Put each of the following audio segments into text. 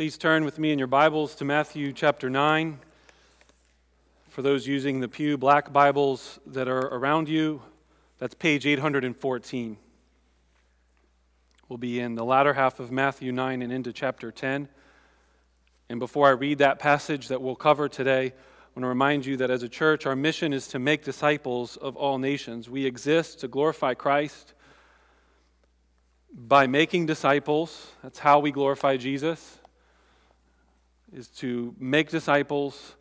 Please turn with me in your Bibles to Matthew chapter 9. For those using the Pew Black Bibles that are around you, that's page 814. We'll be in the latter half of Matthew 9 and into chapter 10. And before I read that passage that we'll cover today, I want to remind you that as a church, our mission is to make disciples of all nations. We exist to glorify Christ by making disciples. That's how we glorify Jesus is to make disciples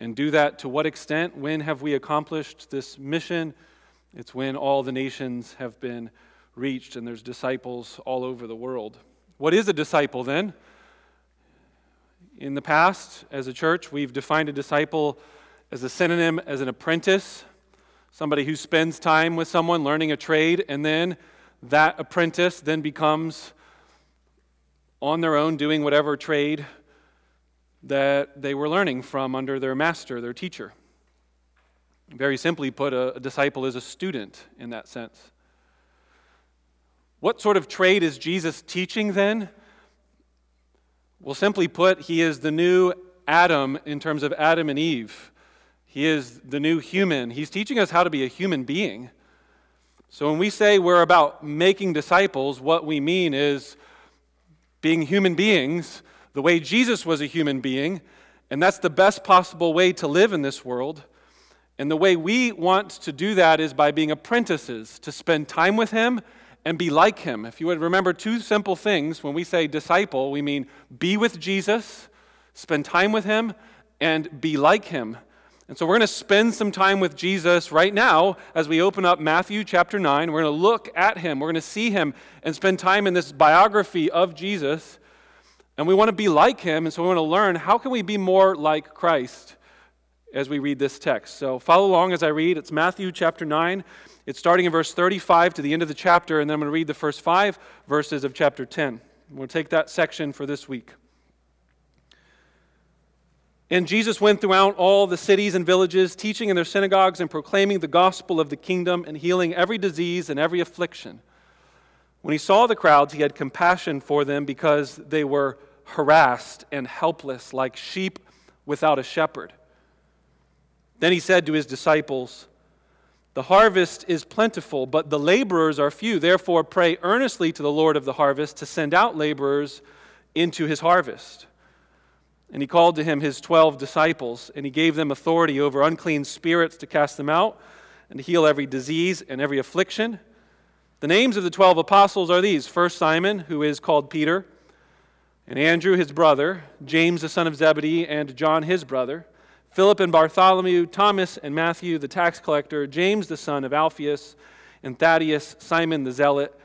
and do that to what extent? When have we accomplished this mission? It's when all the nations have been reached and there's disciples all over the world. What is a disciple then? In the past, as a church, we've defined a disciple as a synonym as an apprentice, somebody who spends time with someone learning a trade, and then that apprentice then becomes on their own doing whatever trade that they were learning from under their master, their teacher. Very simply put, a, a, disciple is a student in that sense. What sort of trade is Jesus teaching then? Well, simply put, he is the new Adam in terms of Adam and Eve. He is the new human. He's teaching us how to be a human being. So when we say we're about making disciples, what we mean is being human beings the way Jesus was a human being, and that's the best possible way to live in this world. And the way we want to do that is by being apprentices, to spend time with Him and be like Him. If you would remember two simple things, when we say disciple, we mean be with Jesus, spend time with Him, and be like Him. And so we're going to spend some time with Jesus right now as we open up Matthew chapter 9. We're going to look at Him, we're going to see Him, and spend time in this biography of Jesus. And we want to be like him, and so we want to learn how can we be more like Christ as we read this text. So follow along as I read. It's Matthew chapter 9. It's starting in verse 35 to the end of the chapter, and then I'm going to read the first five verses of chapter 10. We'll take that section for this week. And Jesus went throughout all the cities and villages, teaching in their synagogues and proclaiming the gospel of the kingdom and healing every disease and every affliction. When he saw the crowds, he had compassion for them because they were harassed and helpless like sheep without a shepherd. Then he said to his disciples, The harvest is plentiful, but the laborers are few. Therefore, pray earnestly to the Lord of the harvest to send out laborers into his harvest. And he called to him his twelve disciples, and he gave them authority over unclean spirits to cast them out and to heal every disease and every affliction. The names of the twelve apostles are these First Simon, who is called Peter and Andrew his brother, James the son of Zebedee, and John his brother, Philip and Bartholomew, Thomas and Matthew the tax collector, James the son of Alphaeus, and Thaddeus, Simon the zealot,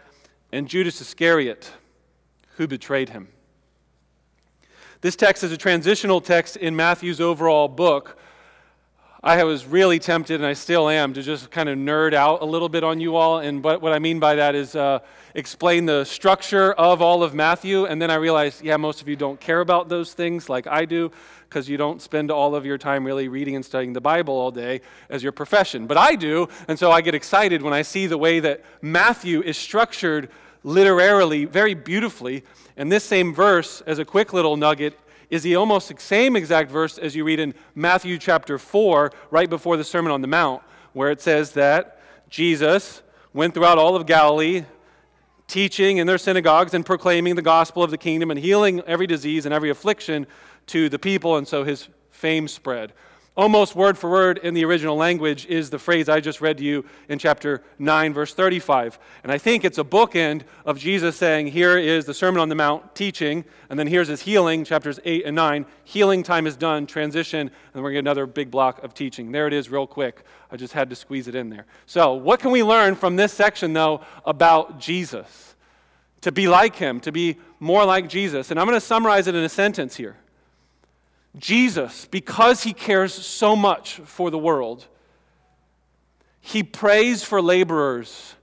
and Judas Iscariot, who betrayed him. This text is a transitional text in Matthew's overall book I was really tempted, and I still am, to just kind of nerd out a little bit on you all. And what, what I mean by that is uh, explain the structure of all of Matthew. And then I realized, yeah, most of you don't care about those things like I do, because you don't spend all of your time really reading and studying the Bible all day as your profession. But I do, and so I get excited when I see the way that Matthew is structured literarily very beautifully. And this same verse, as a quick little nugget, is the almost same exact verse as you read in Matthew chapter 4, right before the Sermon on the Mount, where it says that Jesus went throughout all of Galilee, teaching in their synagogues and proclaiming the gospel of the kingdom and healing every disease and every affliction to the people, and so his fame spread almost word for word in the original language is the phrase I just read to you in chapter 9, verse 35. And I think it's a bookend of Jesus saying, Here is the Sermon on the Mount teaching, and then here's his healing, chapters 8 and 9. Healing time is done, transition, and we're going to get another big block of teaching. There it is, real quick. I just had to squeeze it in there. So, what can we learn from this section, though, about Jesus? To be like him, to be more like Jesus. And I'm going to summarize it in a sentence here. Jesus, because he cares so much for the world, he prays for laborers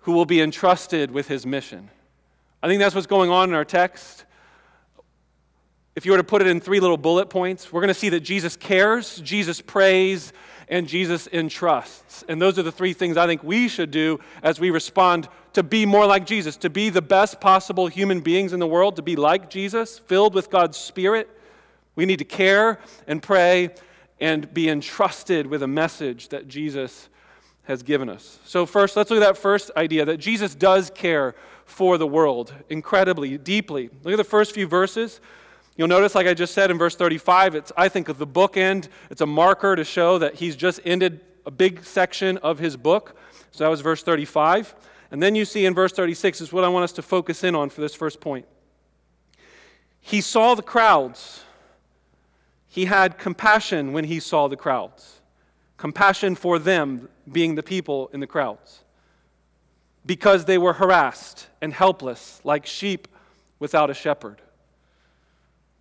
who will be entrusted with his mission. I think that's what's going on in our text. If you were to put it in three little bullet points, we're going to see that Jesus cares, Jesus prays, and Jesus entrusts. And those are the three things I think we should do as we respond to be more like Jesus, to be the best possible human beings in the world, to be like Jesus, filled with God's Spirit. We need to care and pray and be entrusted with a message that Jesus has given us. So, first, let's look at that first idea that Jesus does care for the world incredibly, deeply. Look at the first few verses. You'll notice, like I just said in verse 35, it's, I think, of the bookend. It's a marker to show that he's just ended a big section of his book. So that was verse 35. And then you see in verse 36 is what I want us to focus in on for this first point. He saw the crowds. He had compassion when he saw the crowds. Compassion for them, being the people in the crowds. Because they were harassed and helpless, like sheep without a shepherd.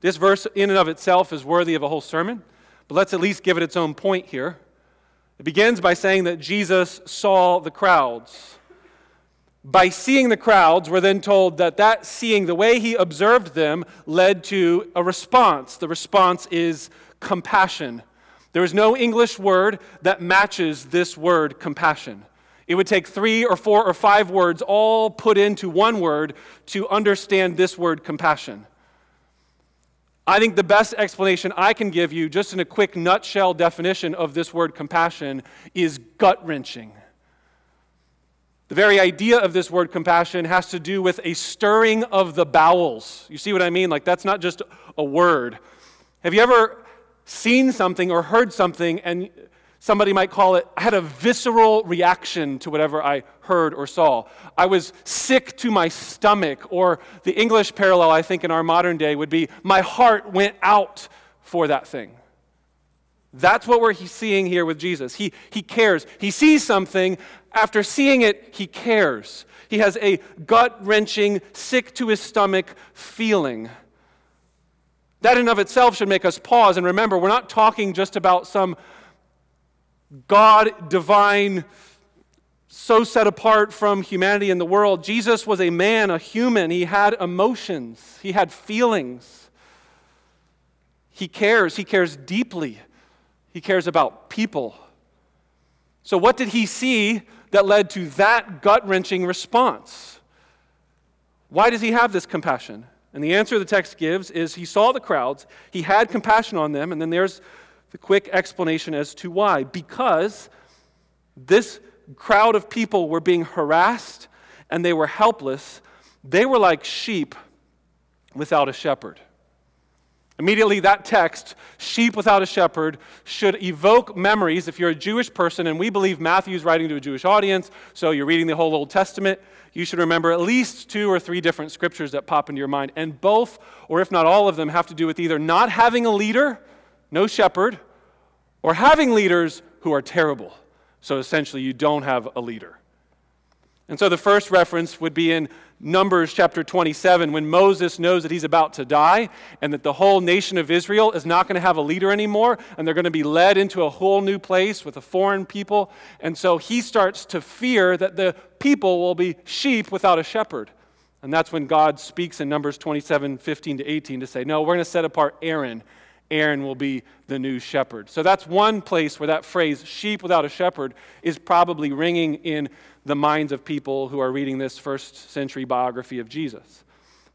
This verse, in and of itself, is worthy of a whole sermon, but let's at least give it its own point here. It begins by saying that Jesus saw the crowds. By seeing the crowds, we're then told that that seeing, the way he observed them, led to a response. The response is compassion. There is no English word that matches this word compassion. It would take three or four or five words all put into one word to understand this word compassion. I think the best explanation I can give you, just in a quick nutshell definition of this word compassion, is gut wrenching. The very idea of this word compassion has to do with a stirring of the bowels. You see what I mean? Like, that's not just a word. Have you ever seen something or heard something and Somebody might call it, I had a visceral reaction to whatever I heard or saw. I was sick to my stomach, or the English parallel, I think, in our modern day would be, my heart went out for that thing. That's what we're seeing here with Jesus. He, he cares. He sees something. After seeing it, he cares. He has a gut wrenching, sick to his stomach feeling. That in of itself should make us pause and remember, we're not talking just about some God divine, so set apart from humanity and the world. Jesus was a man, a human. He had emotions, he had feelings. He cares, he cares deeply. He cares about people. So, what did he see that led to that gut wrenching response? Why does he have this compassion? And the answer the text gives is he saw the crowds, he had compassion on them, and then there's the quick explanation as to why. Because this crowd of people were being harassed and they were helpless. They were like sheep without a shepherd. Immediately, that text, sheep without a shepherd, should evoke memories. If you're a Jewish person, and we believe Matthew's writing to a Jewish audience, so you're reading the whole Old Testament, you should remember at least two or three different scriptures that pop into your mind. And both, or if not all of them, have to do with either not having a leader no shepherd, or having leaders who are terrible. So essentially, you don't have a leader. And so the first reference would be in Numbers chapter 27 when Moses knows that he's about to die and that the whole nation of Israel is not going to have a leader anymore and they're going to be led into a whole new place with a foreign people. And so he starts to fear that the people will be sheep without a shepherd. And that's when God speaks in Numbers 27 15 to 18 to say, No, we're going to set apart Aaron Aaron will be the new shepherd. So that's one place where that phrase, sheep without a shepherd, is probably ringing in the minds of people who are reading this first century biography of Jesus.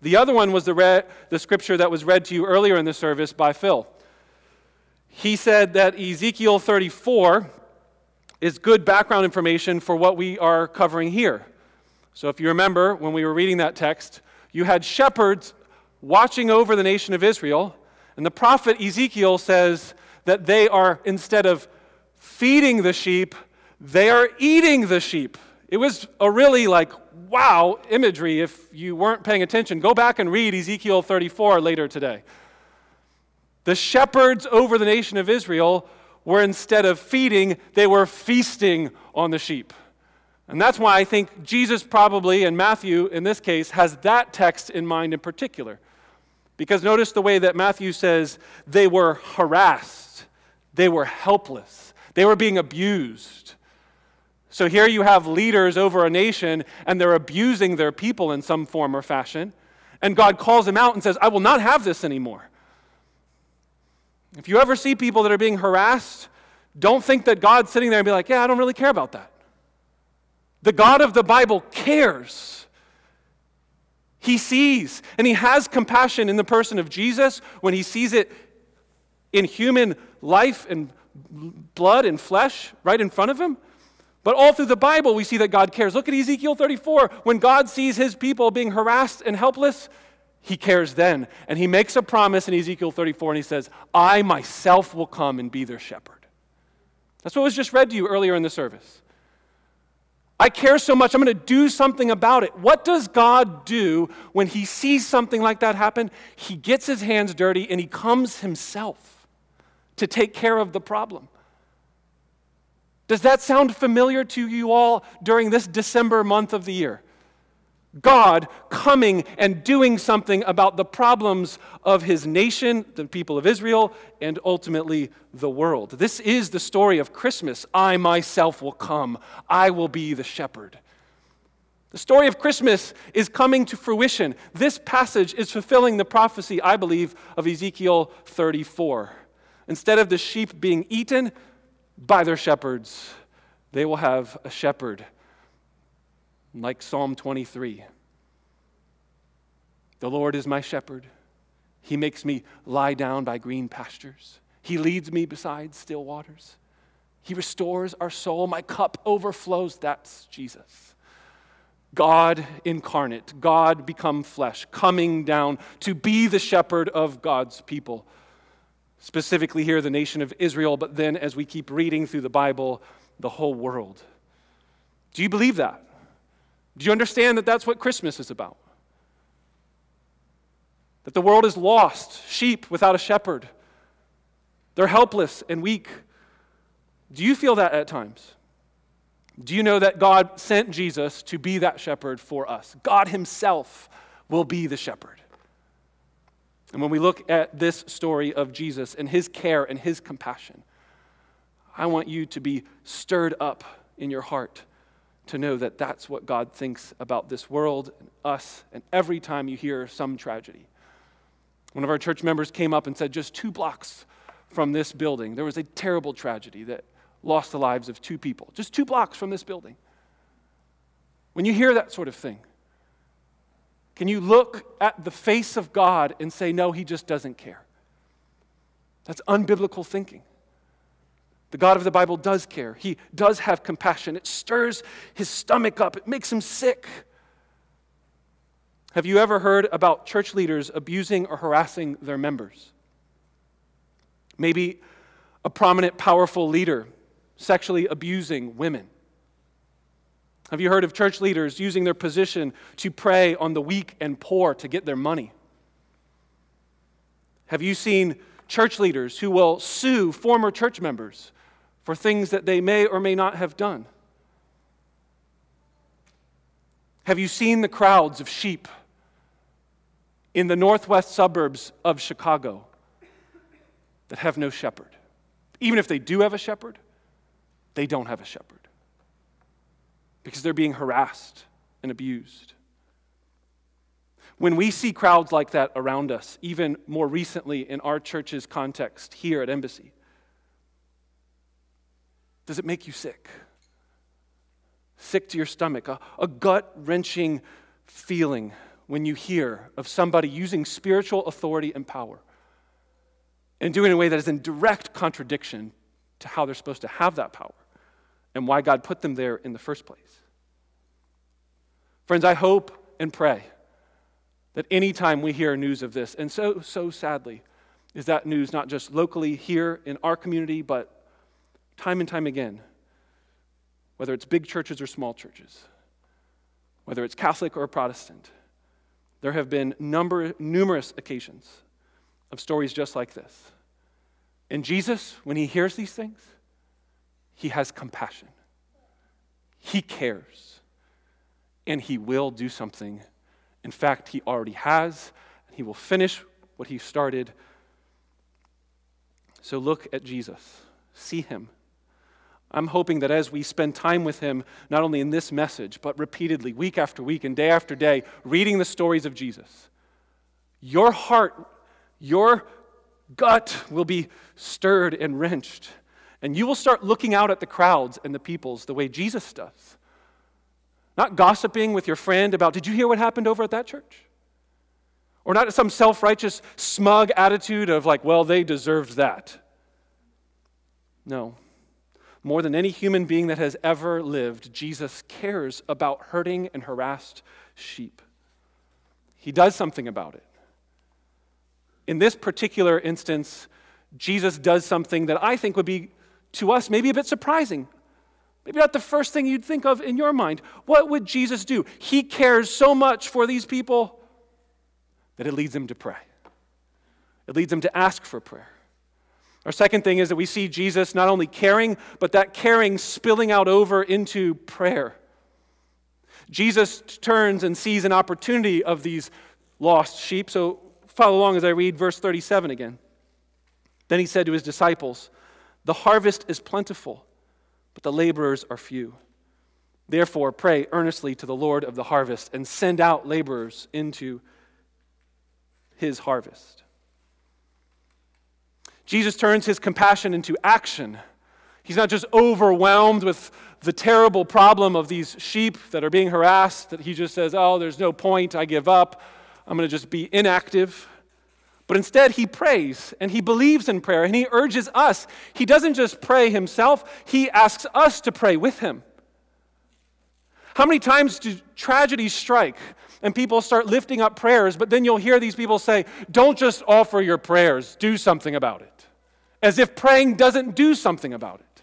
The other one was the, re- the scripture that was read to you earlier in the service by Phil. He said that Ezekiel 34 is good background information for what we are covering here. So if you remember, when we were reading that text, you had shepherds watching over the nation of Israel and the prophet Ezekiel says that they are, instead of feeding the sheep, they are eating the sheep. It was a really like, wow imagery if you weren't paying attention. Go back and read Ezekiel 34 later today. The shepherds over the nation of Israel were instead of feeding, they were feasting on the sheep. And that's why I think Jesus probably, and Matthew in this case, has that text in mind in particular. Because notice the way that Matthew says they were harassed, they were helpless, they were being abused. So here you have leaders over a nation, and they're abusing their people in some form or fashion. And God calls them out and says, I will not have this anymore. If you ever see people that are being harassed, Don't think that God's sitting there and be like, yeah, I don't really care about that. The God of the Bible cares. He sees and he has compassion in the person of Jesus when he sees it in human life and blood and flesh right in front of him. But all through the Bible, we see that God cares. Look at Ezekiel 34. When God sees his people being harassed and helpless, he cares then. And he makes a promise in Ezekiel 34 and he says, I myself will come and be their shepherd. That's what was just read to you earlier in the service. I care so much, I'm going to do something about it. What does God do when he sees something like that happen? He gets his hands dirty and he comes himself to take care of the problem. Does that sound familiar to you all during this December month of the year? God coming and doing something about the problems of his nation, the people of Israel, and ultimately the world. This is the story of Christmas. I myself will come, I will be the shepherd. The story of Christmas is coming to fruition. This passage is fulfilling the prophecy, I believe, of Ezekiel 34. Instead of the sheep being eaten by their shepherds, they will have a shepherd like Psalm 23. The Lord is my shepherd. He makes me lie down by green pastures. He leads me beside still waters. He restores our soul. My cup overflows. That's Jesus. God incarnate, God become flesh, coming down to be the shepherd of God's people. Specifically, here, the nation of Israel, but then as we keep reading through the Bible, the whole world. Do you believe that? Do you understand that that's what Christmas is about? That the world is lost, sheep without a shepherd. They're helpless and weak. Do you feel that at times? Do you know that God sent Jesus to be that shepherd for us? God Himself will be the shepherd. And when we look at this story of Jesus and His care and His compassion, I want you to be stirred up in your heart to know that that's what God thinks about this world and us, and every time you hear some tragedy. One of our church members came up and said, just two blocks from this building, there was a terrible tragedy that lost the lives of two people. Just two blocks from this building. When you hear that sort of thing, can you look at the face of God and say, no, he just doesn't care? That's unbiblical thinking. The God of the Bible does care. He does have compassion. It stirs his stomach up, it makes him sick. Have you ever heard about church leaders abusing or harassing their members? Maybe a prominent, powerful leader sexually abusing women. Have you heard of church leaders using their position to prey on the weak and poor to get their money? Have you seen church leaders who will sue former church members for things that they may or may not have done? Have you seen the crowds of sheep in the northwest suburbs of Chicago that have no shepherd? Even if they do have a shepherd, they don't have a shepherd because they're being harassed and abused. When we see crowds like that around us, even more recently in our church's context here at Embassy, does it make you sick? Sick to your stomach, a, a gut wrenching feeling when you hear of somebody using spiritual authority and power and doing it in a way that is in direct contradiction to how they're supposed to have that power and why God put them there in the first place. Friends, I hope and pray that anytime we hear news of this, and so, so sadly, is that news not just locally here in our community, but time and time again, whether it's big churches or small churches, whether it's Catholic or Protestant, there have been number, numerous occasions of stories just like this. And Jesus, when he hears these things, he has compassion. He cares. And he will do something. In fact, he already has. And he will finish what he started. So look at Jesus, see him. I'm hoping that as we spend time with him, not only in this message, but repeatedly, week after week and day after day, reading the stories of Jesus, your heart, your gut will be stirred and wrenched. And you will start looking out at the crowds and the peoples the way Jesus does. Not gossiping with your friend about, did you hear what happened over at that church? Or not some self righteous, smug attitude of, like, well, they deserved that. No. More than any human being that has ever lived, Jesus cares about hurting and harassed sheep. He does something about it. In this particular instance, Jesus does something that I think would be to us maybe a bit surprising. Maybe not the first thing you'd think of in your mind. What would Jesus do? He cares so much for these people that it leads him to pray. It leads him to ask for prayer. Our second thing is that we see Jesus not only caring, but that caring spilling out over into prayer. Jesus turns and sees an opportunity of these lost sheep. So follow along as I read verse 37 again. Then he said to his disciples, The harvest is plentiful, but the laborers are few. Therefore, pray earnestly to the Lord of the harvest and send out laborers into his harvest. Jesus turns his compassion into action. He's not just overwhelmed with the terrible problem of these sheep that are being harassed, that he just says, Oh, there's no point, I give up, I'm going to just be inactive. But instead, he prays and he believes in prayer and he urges us. He doesn't just pray himself, he asks us to pray with him. How many times do tragedies strike and people start lifting up prayers, but then you'll hear these people say, Don't just offer your prayers, do something about it as if praying doesn't do something about it.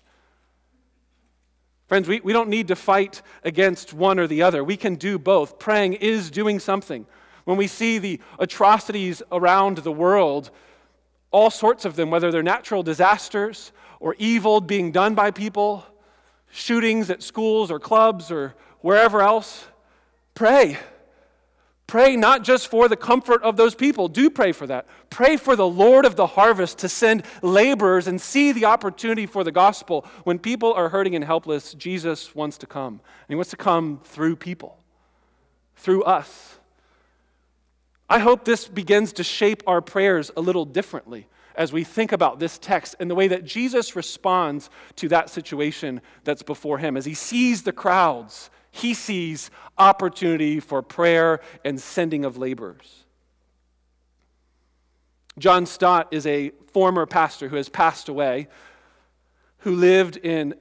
Friends, we, we don't need to fight against one or the other. We can do both. Praying is doing something. When we see the atrocities around the world, all sorts of them, whether they're natural disasters or evil being done by people, shootings at schools or clubs or wherever else, pray. Pray not just for the comfort of those people, do pray for that. Pray for the Lord of the harvest to send laborers and see the opportunity for the gospel. When people are hurting and helpless, Jesus wants to come. And he wants to come through people, through us. I hope this begins to shape our prayers a little differently as we think about this text and the way that Jesus responds to that situation that's before him. As he sees the crowds, he sees opportunity for prayer and sending of laborers. John Stott is a former pastor who has passed away, who lived in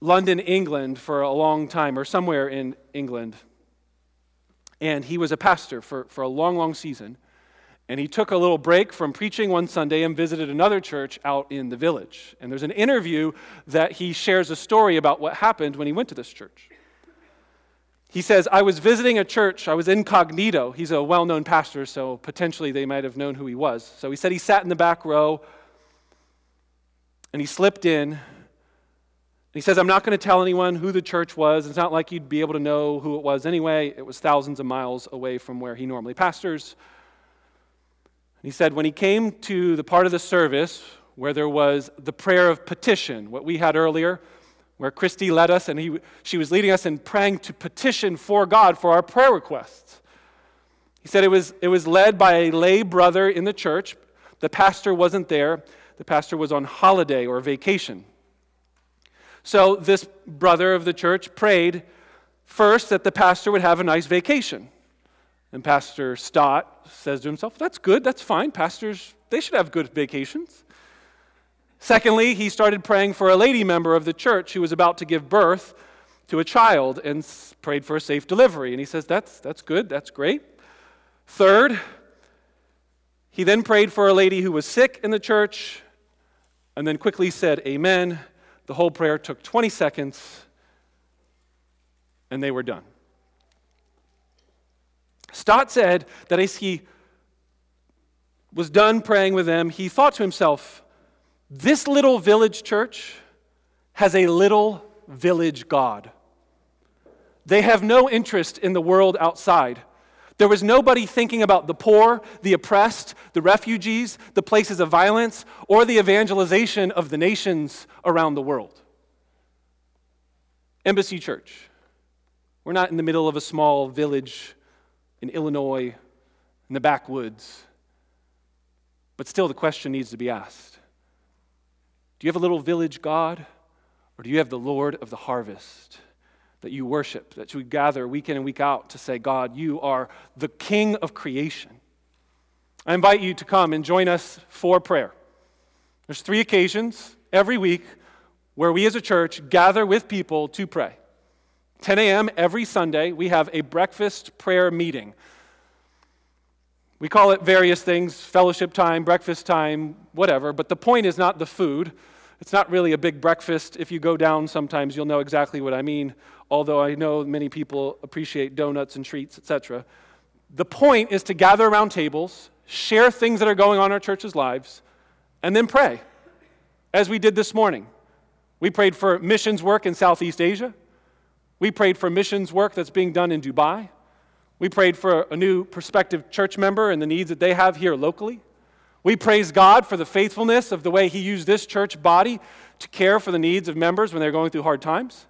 London, England for a long time, or somewhere in England. And he was a pastor for, for a long, long season. And he took a little break from preaching one Sunday and visited another church out in the village. And there's an interview that he shares a story about what happened when he went to this church. He says, I was visiting a church. I was incognito. He's a well known pastor, so potentially they might have known who he was. So he said he sat in the back row and he slipped in. he says, I'm not going to tell anyone who the church was. It's not like you'd be able to know who it was anyway. It was thousands of miles away from where he normally pastors. he said, when he came to the part of the service where there was the prayer of petition, what we had earlier, where Christy led us, and he, she was leading us in praying to petition for God for our prayer requests. He said it was, it was led by a lay brother in the church. The pastor wasn't there, the pastor was on holiday or vacation. So this brother of the church prayed first that the pastor would have a nice vacation. And Pastor Stott says to himself, That's good, that's fine. Pastors, they should have good vacations. Secondly, he started praying for a lady member of the church who was about to give birth to a child and prayed for a safe delivery. And he says, That's, that's good, that's great. Third, he then prayed for a lady who was sick in the church and then quickly said, Amen. The whole prayer took 20 seconds and they were done. Stott said that as he was done praying with them, he thought to himself, this little village church has a little village God. They have no interest in the world outside. There was nobody thinking about the poor, the oppressed, the refugees, the places of violence, or the evangelization of the nations around the world. Embassy Church. We're not in the middle of a small village in Illinois, in the backwoods. But still, the question needs to be asked Do you have a little village God? Or do you have the Lord of the harvest that you worship, that you gather week in and week out to say, God, you are the King of creation? I invite you to come and join us for prayer. There's three occasions every week where we as a church gather with people to pray. 10 a.m. every Sunday, we have a breakfast prayer meeting. We call it various things fellowship time, breakfast time, whatever, but the point is not the food. It's not really a big breakfast. If you go down sometimes, you'll know exactly what I mean, although I know many people appreciate donuts and treats, etc. The point is to gather around tables, share things that are going on in our church's lives, and then pray, as we did this morning. We prayed for missions work in Southeast Asia. We prayed for missions work that's being done in Dubai. We prayed for a new prospective church member and the needs that they have here locally. We praise God for the faithfulness of the way He used this church body to care for the needs of members when they're going through hard times.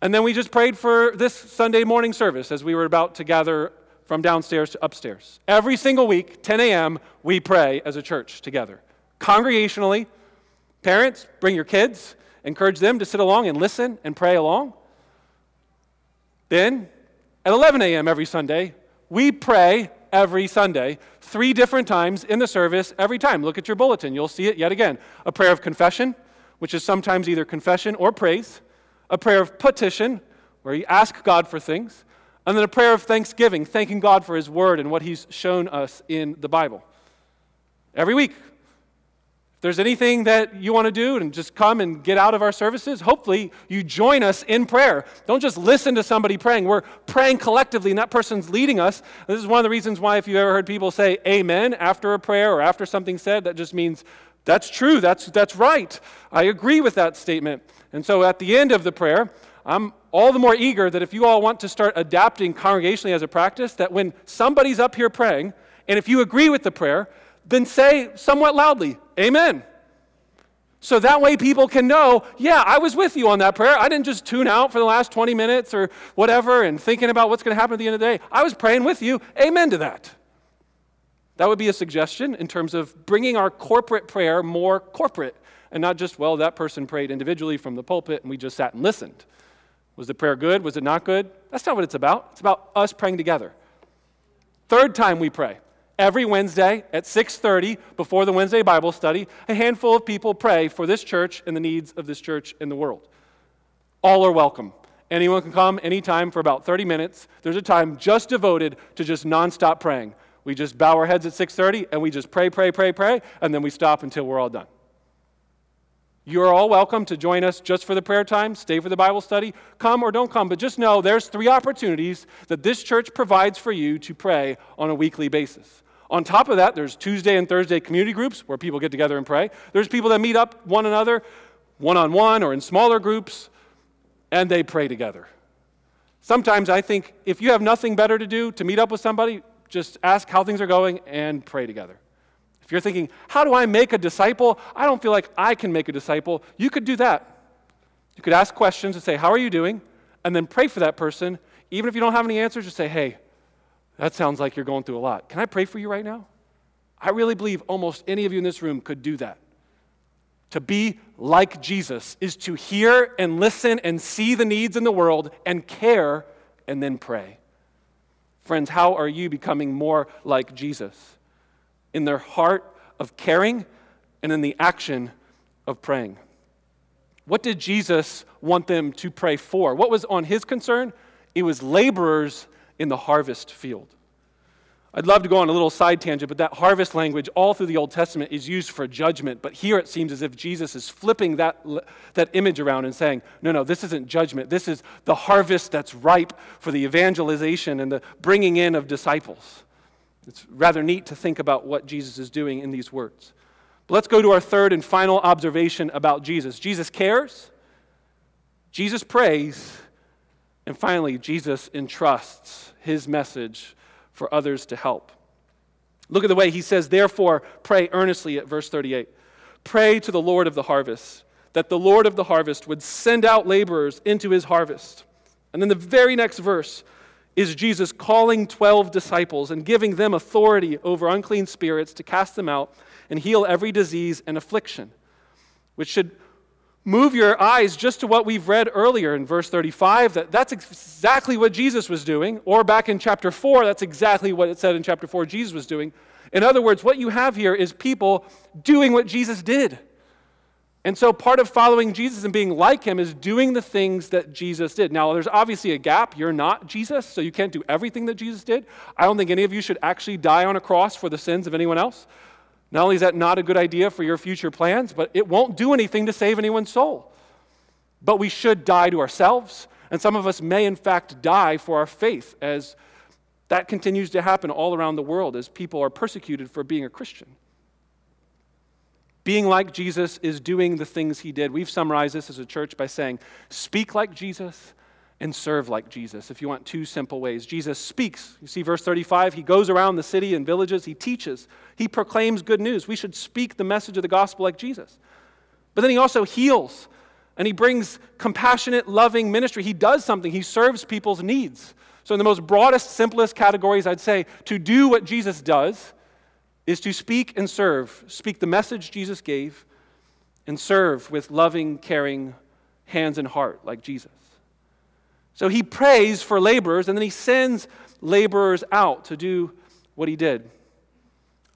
And then we just prayed for this Sunday morning service as we were about to gather from downstairs to upstairs. Every single week, 10 a.m., we pray as a church together. Congregationally, parents, bring your kids, encourage them to sit along and listen and pray along. Then, at 11 a.m. every Sunday, we pray every Sunday, three different times in the service every time. Look at your bulletin, you'll see it yet again. A prayer of confession, which is sometimes either confession or praise, a prayer of petition, where you ask God for things, and then a prayer of thanksgiving, thanking God for His Word and what He's shown us in the Bible. Every week, if there's anything that you want to do and just come and get out of our services, hopefully you join us in prayer. Don't just listen to somebody praying. We're praying collectively, and that person's leading us. This is one of the reasons why, if you've ever heard people say amen after a prayer or after something said, that just means that's true, that's, that's right. I agree with that statement. And so at the end of the prayer, I'm all the more eager that if you all want to start adapting congregationally as a practice, that when somebody's up here praying, and if you agree with the prayer, then say somewhat loudly, Amen. So that way people can know, yeah, I was with you on that prayer. I didn't just tune out for the last 20 minutes or whatever and thinking about what's going to happen at the end of the day. I was praying with you. Amen to that. That would be a suggestion in terms of bringing our corporate prayer more corporate and not just, well, that person prayed individually from the pulpit and we just sat and listened. Was the prayer good? Was it not good? That's not what it's about. It's about us praying together. Third time we pray every Wednesday at 6:30 before the Wednesday Bible study, a handful of people pray for this church and the needs of this church in the world. All are welcome. Anyone can come anytime for about 30 minutes. There's a time just devoted to just nonstop praying. We just bow our heads at 6:30 and we just pray, pray, pray, pray, and then we stop until we're all done. You are all welcome to join us just for the prayer time, stay for the Bible study, come or don't come, but just know there's three opportunities that this church provides for you to pray on a weekly basis. On top of that, there's Tuesday and Thursday community groups where people get together and pray. There's people that meet up one another, one on one or in smaller groups, and they pray together. Sometimes I think if you have nothing better to do to meet up with somebody, just ask how things are going and pray together. If you're thinking, how do I make a disciple? I don't feel like I can make a disciple. You could do that. You could ask questions and say, How are you doing? And then pray for that person. Even if you don't have any answers, just say, Hey, that sounds like you're going through a lot. Can I pray for you right now? I really believe almost any of you in this room could do that. To be like Jesus is to hear and listen and see the needs in the world and care and then pray. Friends, how are you becoming more like Jesus? In their heart of caring and in the action of praying. What did Jesus want them to pray for? What was on his concern? It was laborers in the harvest field. I'd love to go on a little side tangent, but that harvest language all through the Old Testament is used for judgment. But here it seems as if Jesus is flipping that, that image around and saying, no, no, this isn't judgment. This is the harvest that's ripe for the evangelization and the bringing in of disciples. It's rather neat to think about what Jesus is doing in these words. But let's go to our third and final observation about Jesus. Jesus cares, Jesus prays, and finally, Jesus entrusts his message for others to help. Look at the way he says, therefore, pray earnestly at verse 38. Pray to the Lord of the harvest, that the Lord of the harvest would send out laborers into his harvest. And then the very next verse is Jesus calling 12 disciples and giving them authority over unclean spirits to cast them out and heal every disease and affliction. which should move your eyes just to what we've read earlier in verse 35 that that's exactly what Jesus was doing or back in chapter 4 that's exactly what it said in chapter 4 Jesus was doing in other words what you have here is people doing what Jesus did and so part of following Jesus and being like him is doing the things that Jesus did. Now, there's obviously a gap. You're not Jesus, so you can't do everything that Jesus did. I don't think any of you should actually die on a cross for the sins of anyone else. Not only is that not a good idea for your future plans, but it won't do anything to save anyone's soul. But we should die to ourselves, and some of us may, in fact, die for our faith as that continues to happen all around the world as people are persecuted for being a Christian. Being like Jesus is doing the things he did. We've summarized this as a church by saying, speak like Jesus and serve like Jesus. If you want two simple ways, Jesus speaks. You see, verse 35, he goes around the city and villages, he teaches, he proclaims good news. We should speak the message of the gospel like Jesus. But then he also heals and he brings compassionate, loving ministry. He does something, he serves people's needs. So, in the most broadest, simplest categories, I'd say to do what Jesus does is to speak and serve, speak the message Jesus gave, and serve with loving, caring hands and heart like Jesus. So he prays for laborers and then he sends laborers out to do what he did.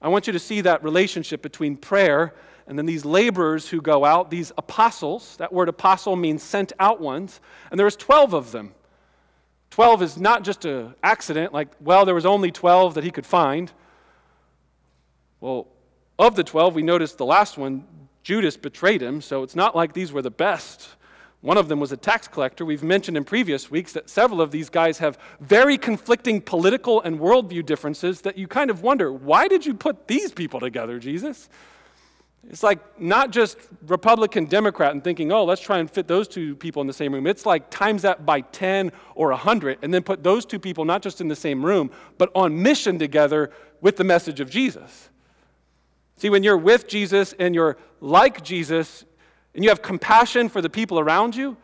I want you to see that relationship between prayer and then these laborers who go out, these apostles. That word apostle means sent out ones, and there was 12 of them. 12 is not just an accident, like, well, there was only 12 that he could find. Well, of the 12, we noticed the last one, Judas betrayed him, so it's not like these were the best. One of them was a tax collector. We've mentioned in previous weeks that several of these guys have very conflicting political and worldview differences that you kind of wonder why did you put these people together, Jesus? It's like not just Republican, Democrat, and thinking, oh, let's try and fit those two people in the same room. It's like times that by 10 or 100, and then put those two people not just in the same room, but on mission together with the message of Jesus. See, when you're with Jesus and you're like Jesus and you have compassion for the people around you,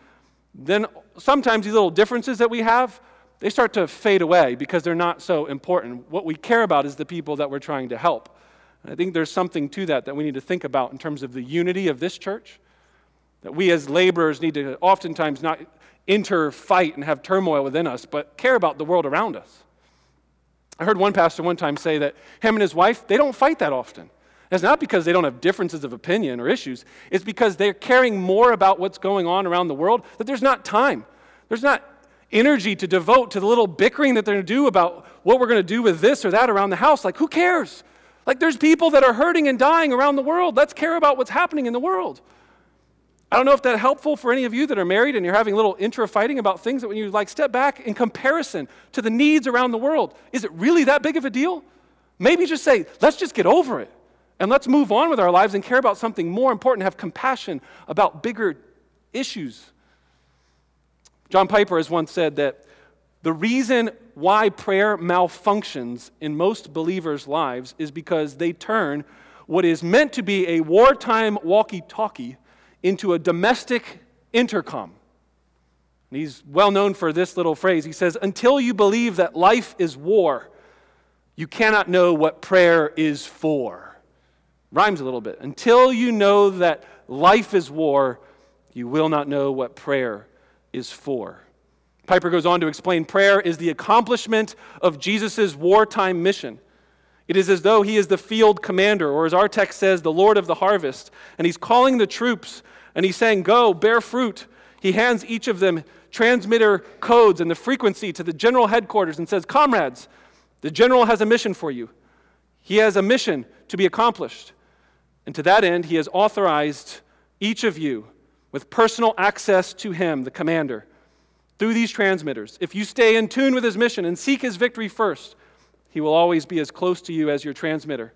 then sometimes these little differences that we have, they start to fade away because they're not so important. What we care about is the people that we're trying to help. And I think there's something to that that we need to think about in terms of the unity of this church. That we as laborers need to oftentimes not inter fight and have turmoil within us, but care about the world around us. I heard one pastor one time say that him and his wife, they don't fight that often. It's not because they don't have differences of opinion or issues. It's because they're caring more about what's going on around the world that there's not time. There's not energy to devote to the little bickering that they're going to do about what we're going to do with this or that around the house. Like, who cares? Like, there's people that are hurting and dying around the world. Let's care about what's happening in the world. I don't know if that's helpful for any of you that are married and you're having little intra fighting about things that when you like step back in comparison to the needs around the world, is it really that big of a deal? Maybe just say, let's just get over it. And let's move on with our lives and care about something more important, have compassion about bigger issues. John Piper has once said that the reason why prayer malfunctions in most believers' lives is because they turn what is meant to be a wartime walkie talkie into a domestic intercom. And he's well known for this little phrase. He says, Until you believe that life is war, you cannot know what prayer is for. Rhymes a little bit. Until you know that life is war, you will not know what prayer is for. Piper goes on to explain prayer is the accomplishment of Jesus' wartime mission. It is as though he is the field commander, or as our text says, the Lord of the harvest. And he's calling the troops and he's saying, Go, bear fruit. He hands each of them transmitter codes and the frequency to the general headquarters and says, Comrades, the general has a mission for you. He has a mission to be accomplished. And to that end, he has authorized each of you with personal access to him, the commander, through these transmitters. If you stay in tune with his mission and seek his victory first, he will always be as close to you as your transmitter.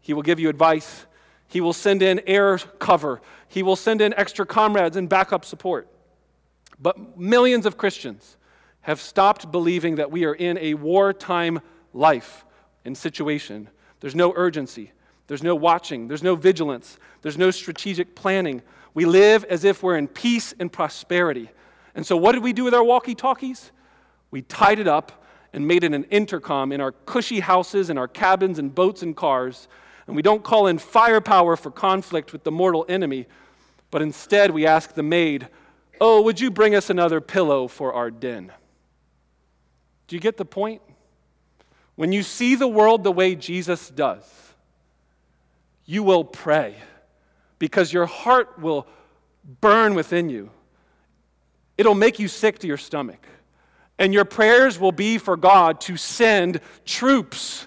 He will give you advice. He will send in air cover. He will send in extra comrades and backup support. But millions of Christians have stopped believing that we are in a wartime life and situation. There's no urgency. There's no watching, there's no vigilance, there's no strategic planning. We live as if we're in peace and prosperity. And so, what did we do with our walkie talkies? We tied it up and made it an intercom in our cushy houses and our cabins and boats and cars. And we don't call in firepower for conflict with the mortal enemy. But instead, we ask the maid, Oh, would you bring us another pillow for our den? Do you get the point? When you see the world the way Jesus does, you will pray because your heart will burn within you. It'll make you sick to your stomach. And your prayers will be for God to send troops,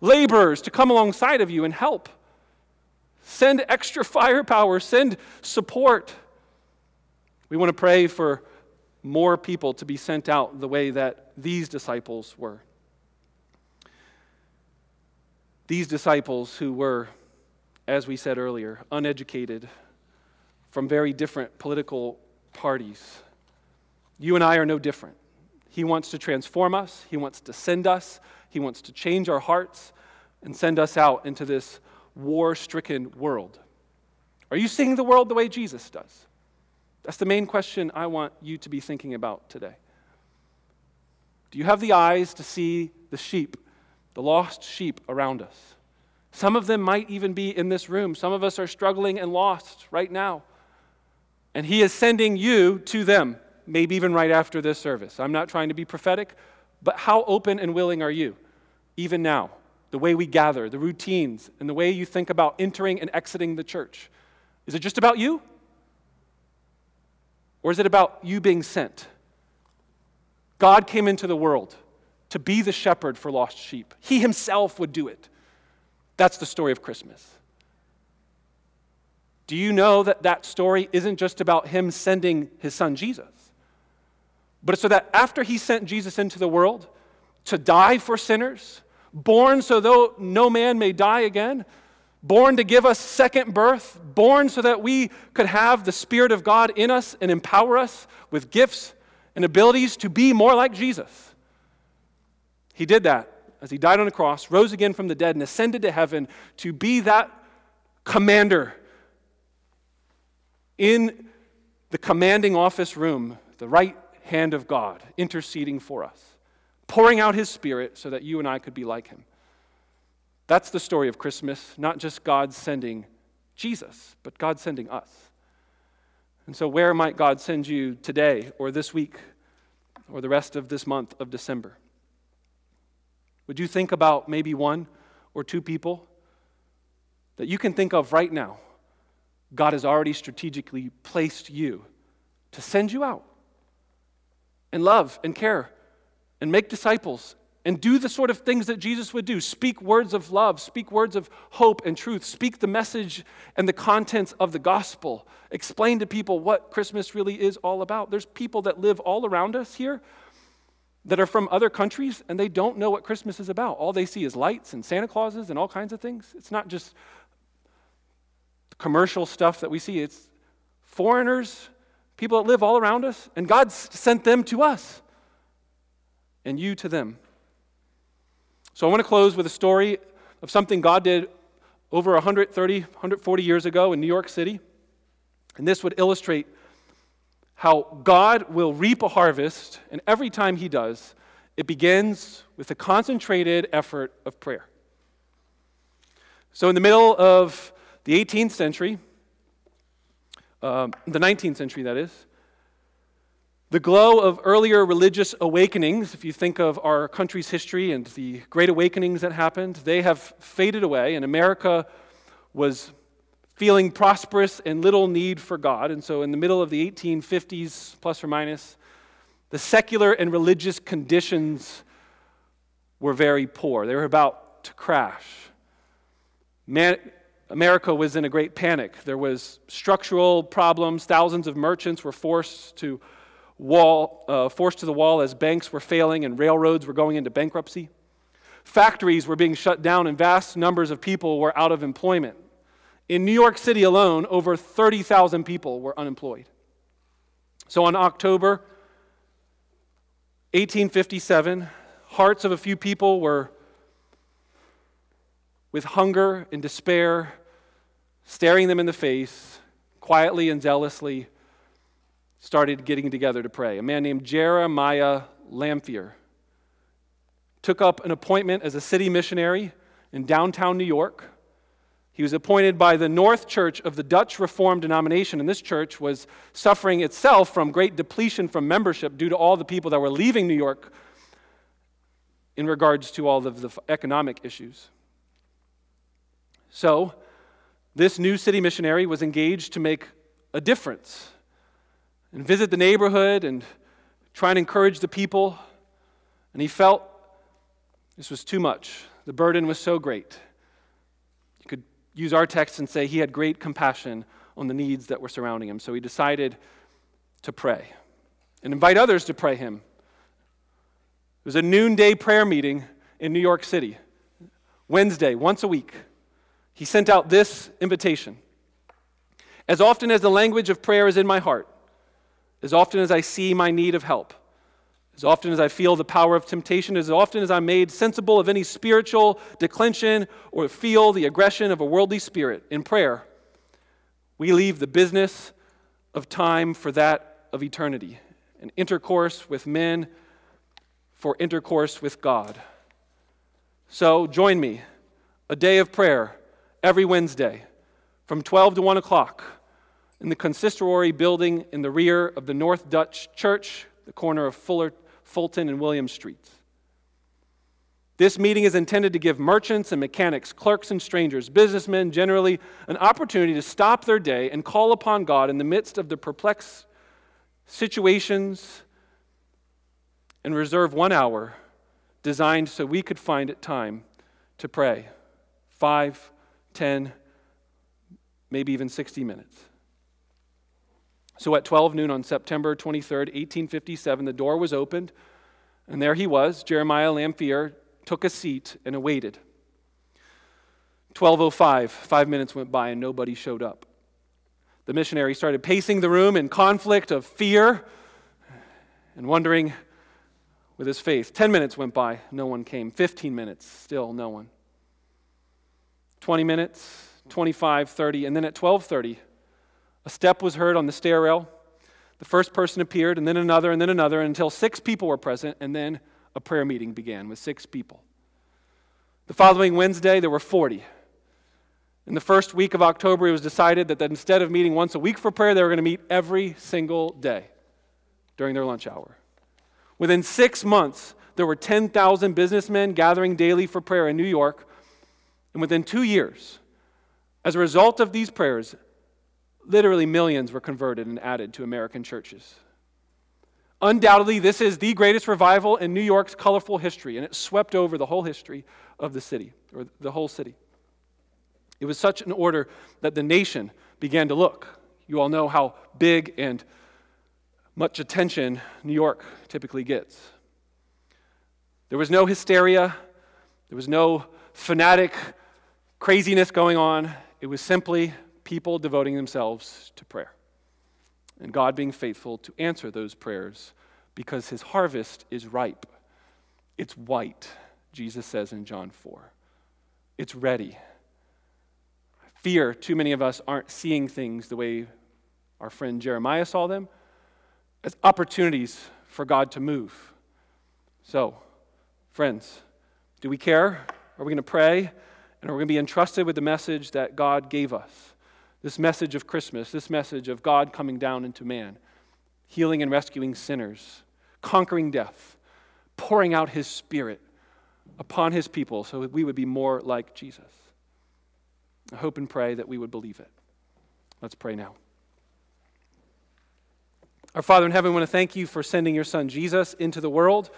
laborers to come alongside of you and help. Send extra firepower, send support. We want to pray for more people to be sent out the way that these disciples were. These disciples who were, as we said earlier, uneducated from very different political parties. You and I are no different. He wants to transform us, He wants to send us, He wants to change our hearts and send us out into this war stricken world. Are you seeing the world the way Jesus does? That's the main question I want you to be thinking about today. Do you have the eyes to see the sheep, the lost sheep around us? Some of them might even be in this room. Some of us are struggling and lost right now. And He is sending you to them, maybe even right after this service. I'm not trying to be prophetic, but how open and willing are you, even now? The way we gather, the routines, and the way you think about entering and exiting the church. Is it just about you? Or is it about you being sent? God came into the world to be the shepherd for lost sheep. He himself would do it. That's the story of Christmas. Do you know that that story isn't just about him sending his son Jesus? But so that after he sent Jesus into the world to die for sinners, born so though no man may die again, born to give us second birth, born so that we could have the Spirit of God in us and empower us with gifts and abilities to be more like Jesus. He did that as he died on the cross, rose again from the dead, and ascended to heaven to be that commander in the commanding office room, the right hand of God, interceding for us, pouring out his Spirit so that you and I could be like him. That's the story of Christmas, not just God sending Jesus, but God sending us. And so, where might God send you today or this week or the rest of this month of December? Would you think about maybe one or two people that you can think of right now? God has already strategically placed you to send you out and love and care and make disciples and do the sort of things that Jesus would do. Speak words of love, speak words of hope and truth, speak the message and the contents of the gospel. Explain to people what Christmas really is all about. There's people that live all around us here that are from other countries and they don't know what Christmas is about. All they see is lights and Santa Clauses and all kinds of things. It's not just commercial stuff that we see, it's foreigners, people that live all around us, and God sent them to us and you to them. So I want to close with a story of something God did over 130, 140 years ago in New York City. And this would illustrate how God will reap a harvest, and every time He does, it begins with a concentrated effort of prayer. So, in the middle of the 18th century, um, the 19th century, that is, the glow of earlier religious awakenings, if you think of our country's history and the great awakenings that happened, they have faded away, and America was feeling prosperous and little need for God. And so, in the middle of the 1850s, plus or minus, the secular and religious conditions were very poor. They were about to crash. Man, America was in a great panic. There was structural problems. Thousands of merchants were forced to wall, uh, forced to the wall as banks were failing and railroads were going into bankruptcy. Factories were being shut down, and vast numbers of people were out of employment. In New York City alone, over 30,000 people were unemployed. So on October 1857, hearts of a few people were with hunger and despair, staring them in the face, quietly and zealously started getting together to pray. A man named Jeremiah Lanphier took up an appointment as a city missionary in downtown New York. He was appointed by the North Church of the Dutch Reformed denomination, and this church was suffering itself from great depletion from membership due to all the people that were leaving New York in regards to all of the economic issues. So, this new city missionary was engaged to make a difference and visit the neighborhood and try and encourage the people. And he felt this was too much. The burden was so great. Use our text and say he had great compassion on the needs that were surrounding him. So he decided to pray and invite others to pray him. It was a noonday prayer meeting in New York City, Wednesday, once a week. He sent out this invitation As often as the language of prayer is in my heart, as often as I see my need of help, as often as I feel the power of temptation, as often as I'm made sensible of any spiritual declension or feel the aggression of a worldly spirit in prayer, we leave the business of time for that of eternity and intercourse with men for intercourse with God. So join me, a day of prayer every Wednesday from 12 to 1 o'clock in the consistory building in the rear of the North Dutch Church, the corner of Fuller, Fulton and William Streets. This meeting is intended to give merchants and mechanics, clerks and strangers, businessmen generally, an opportunity to stop their day and call upon God in the midst of the perplexed situations and reserve one hour designed so we could find it time to pray. Five, ten, maybe even 60 minutes. So at 12 noon on September 23rd, 1857, the door was opened, and there he was. Jeremiah Lanphier took a seat and awaited. 12:05, 5 minutes went by and nobody showed up. The missionary started pacing the room in conflict of fear and wondering with his faith. 10 minutes went by, no one came. 15 minutes, still no one. 20 minutes, 25, 30, and then at 12:30, a step was heard on the stair rail. The first person appeared, and then another, and then another, until six people were present, and then a prayer meeting began with six people. The following Wednesday, there were 40. In the first week of October, it was decided that, instead of meeting once a week for prayer, they were going to meet every single day during their lunch hour. Within six months, there were 10,000 businessmen gathering daily for prayer in New York. And within two years, as a result of these prayers, literally millions were converted and added to American churches. Undoubtedly, this is the greatest revival in New York's colorful history, and it swept over the whole history of the city, or the whole city. It was such an order that the nation began to look. You all know how big and much attention New York typically gets. There was no hysteria, there was no fanatic craziness going on. It was simply people devoting themselves to prayer. And God being faithful to answer those prayers because his harvest is ripe. It's white, Jesus says in John 4. It's ready. Fear, too many of us aren't seeing things the way our friend Jeremiah saw them as opportunities for God to move. So, friends, do we care? Are we going to pray? And are we going to be entrusted with the message that God gave us? This message of Christmas, this message of God coming down into man, healing and rescuing sinners, conquering death, pouring out his spirit upon his people so that we would be more like Jesus. I hope and pray that we would believe it. Let's pray now. Our Father in heaven, we want to thank you for sending your Son Jesus into the world.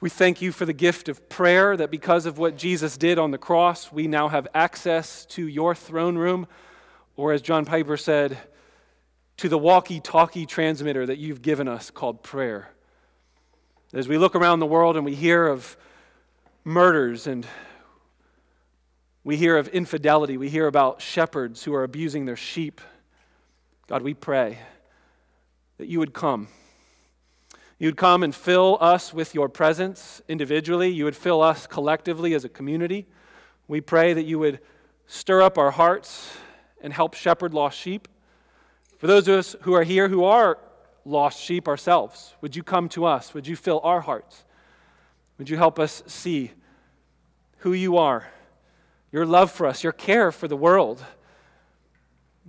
We thank you for the gift of prayer, that because of what Jesus did on the cross, we now have access to your throne room or as John Piper said, to the walkie talkie transmitter that you've given us called prayer. As we look around the world and we hear of murders and we hear of infidelity, we hear about shepherds who are abusing their sheep. God, we pray that you would come. You would come and fill us with your presence individually. You would fill us collectively as a community. We pray that you would stir up our hearts and help shepherd lost sheep. For those of us who are here who are lost sheep ourselves, would you come to us? Would you fill our hearts? Would you help us see who you are, your love for us, your care for the world,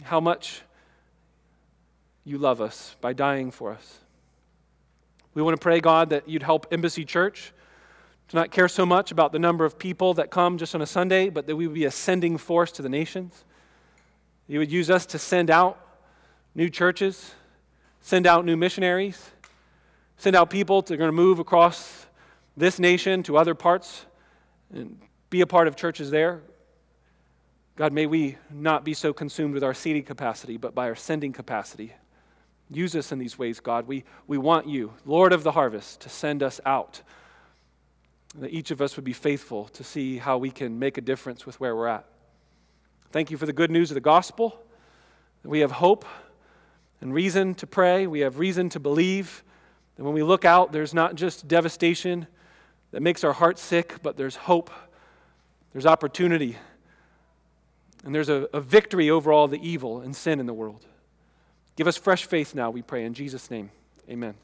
how much you love us by dying for us. We want to pray, God, that you'd help Embassy Church to not care so much about the number of people that come just on a Sunday, but that we would be a sending force to the nations. You would use us to send out new churches, send out new missionaries, send out people are going to move across this nation to other parts and be a part of churches there. God, may we not be so consumed with our seating capacity, but by our sending capacity. Use us in these ways, God. We, we want you, Lord of the harvest, to send us out. That each of us would be faithful to see how we can make a difference with where we're at. Thank you for the good news of the gospel. We have hope and reason to pray. We have reason to believe. that when we look out, there's not just devastation that makes our hearts sick, but there's hope, there's opportunity, and there's a, a victory over all the evil and sin in the world. Give us fresh faith now, we pray. In Jesus' name, amen.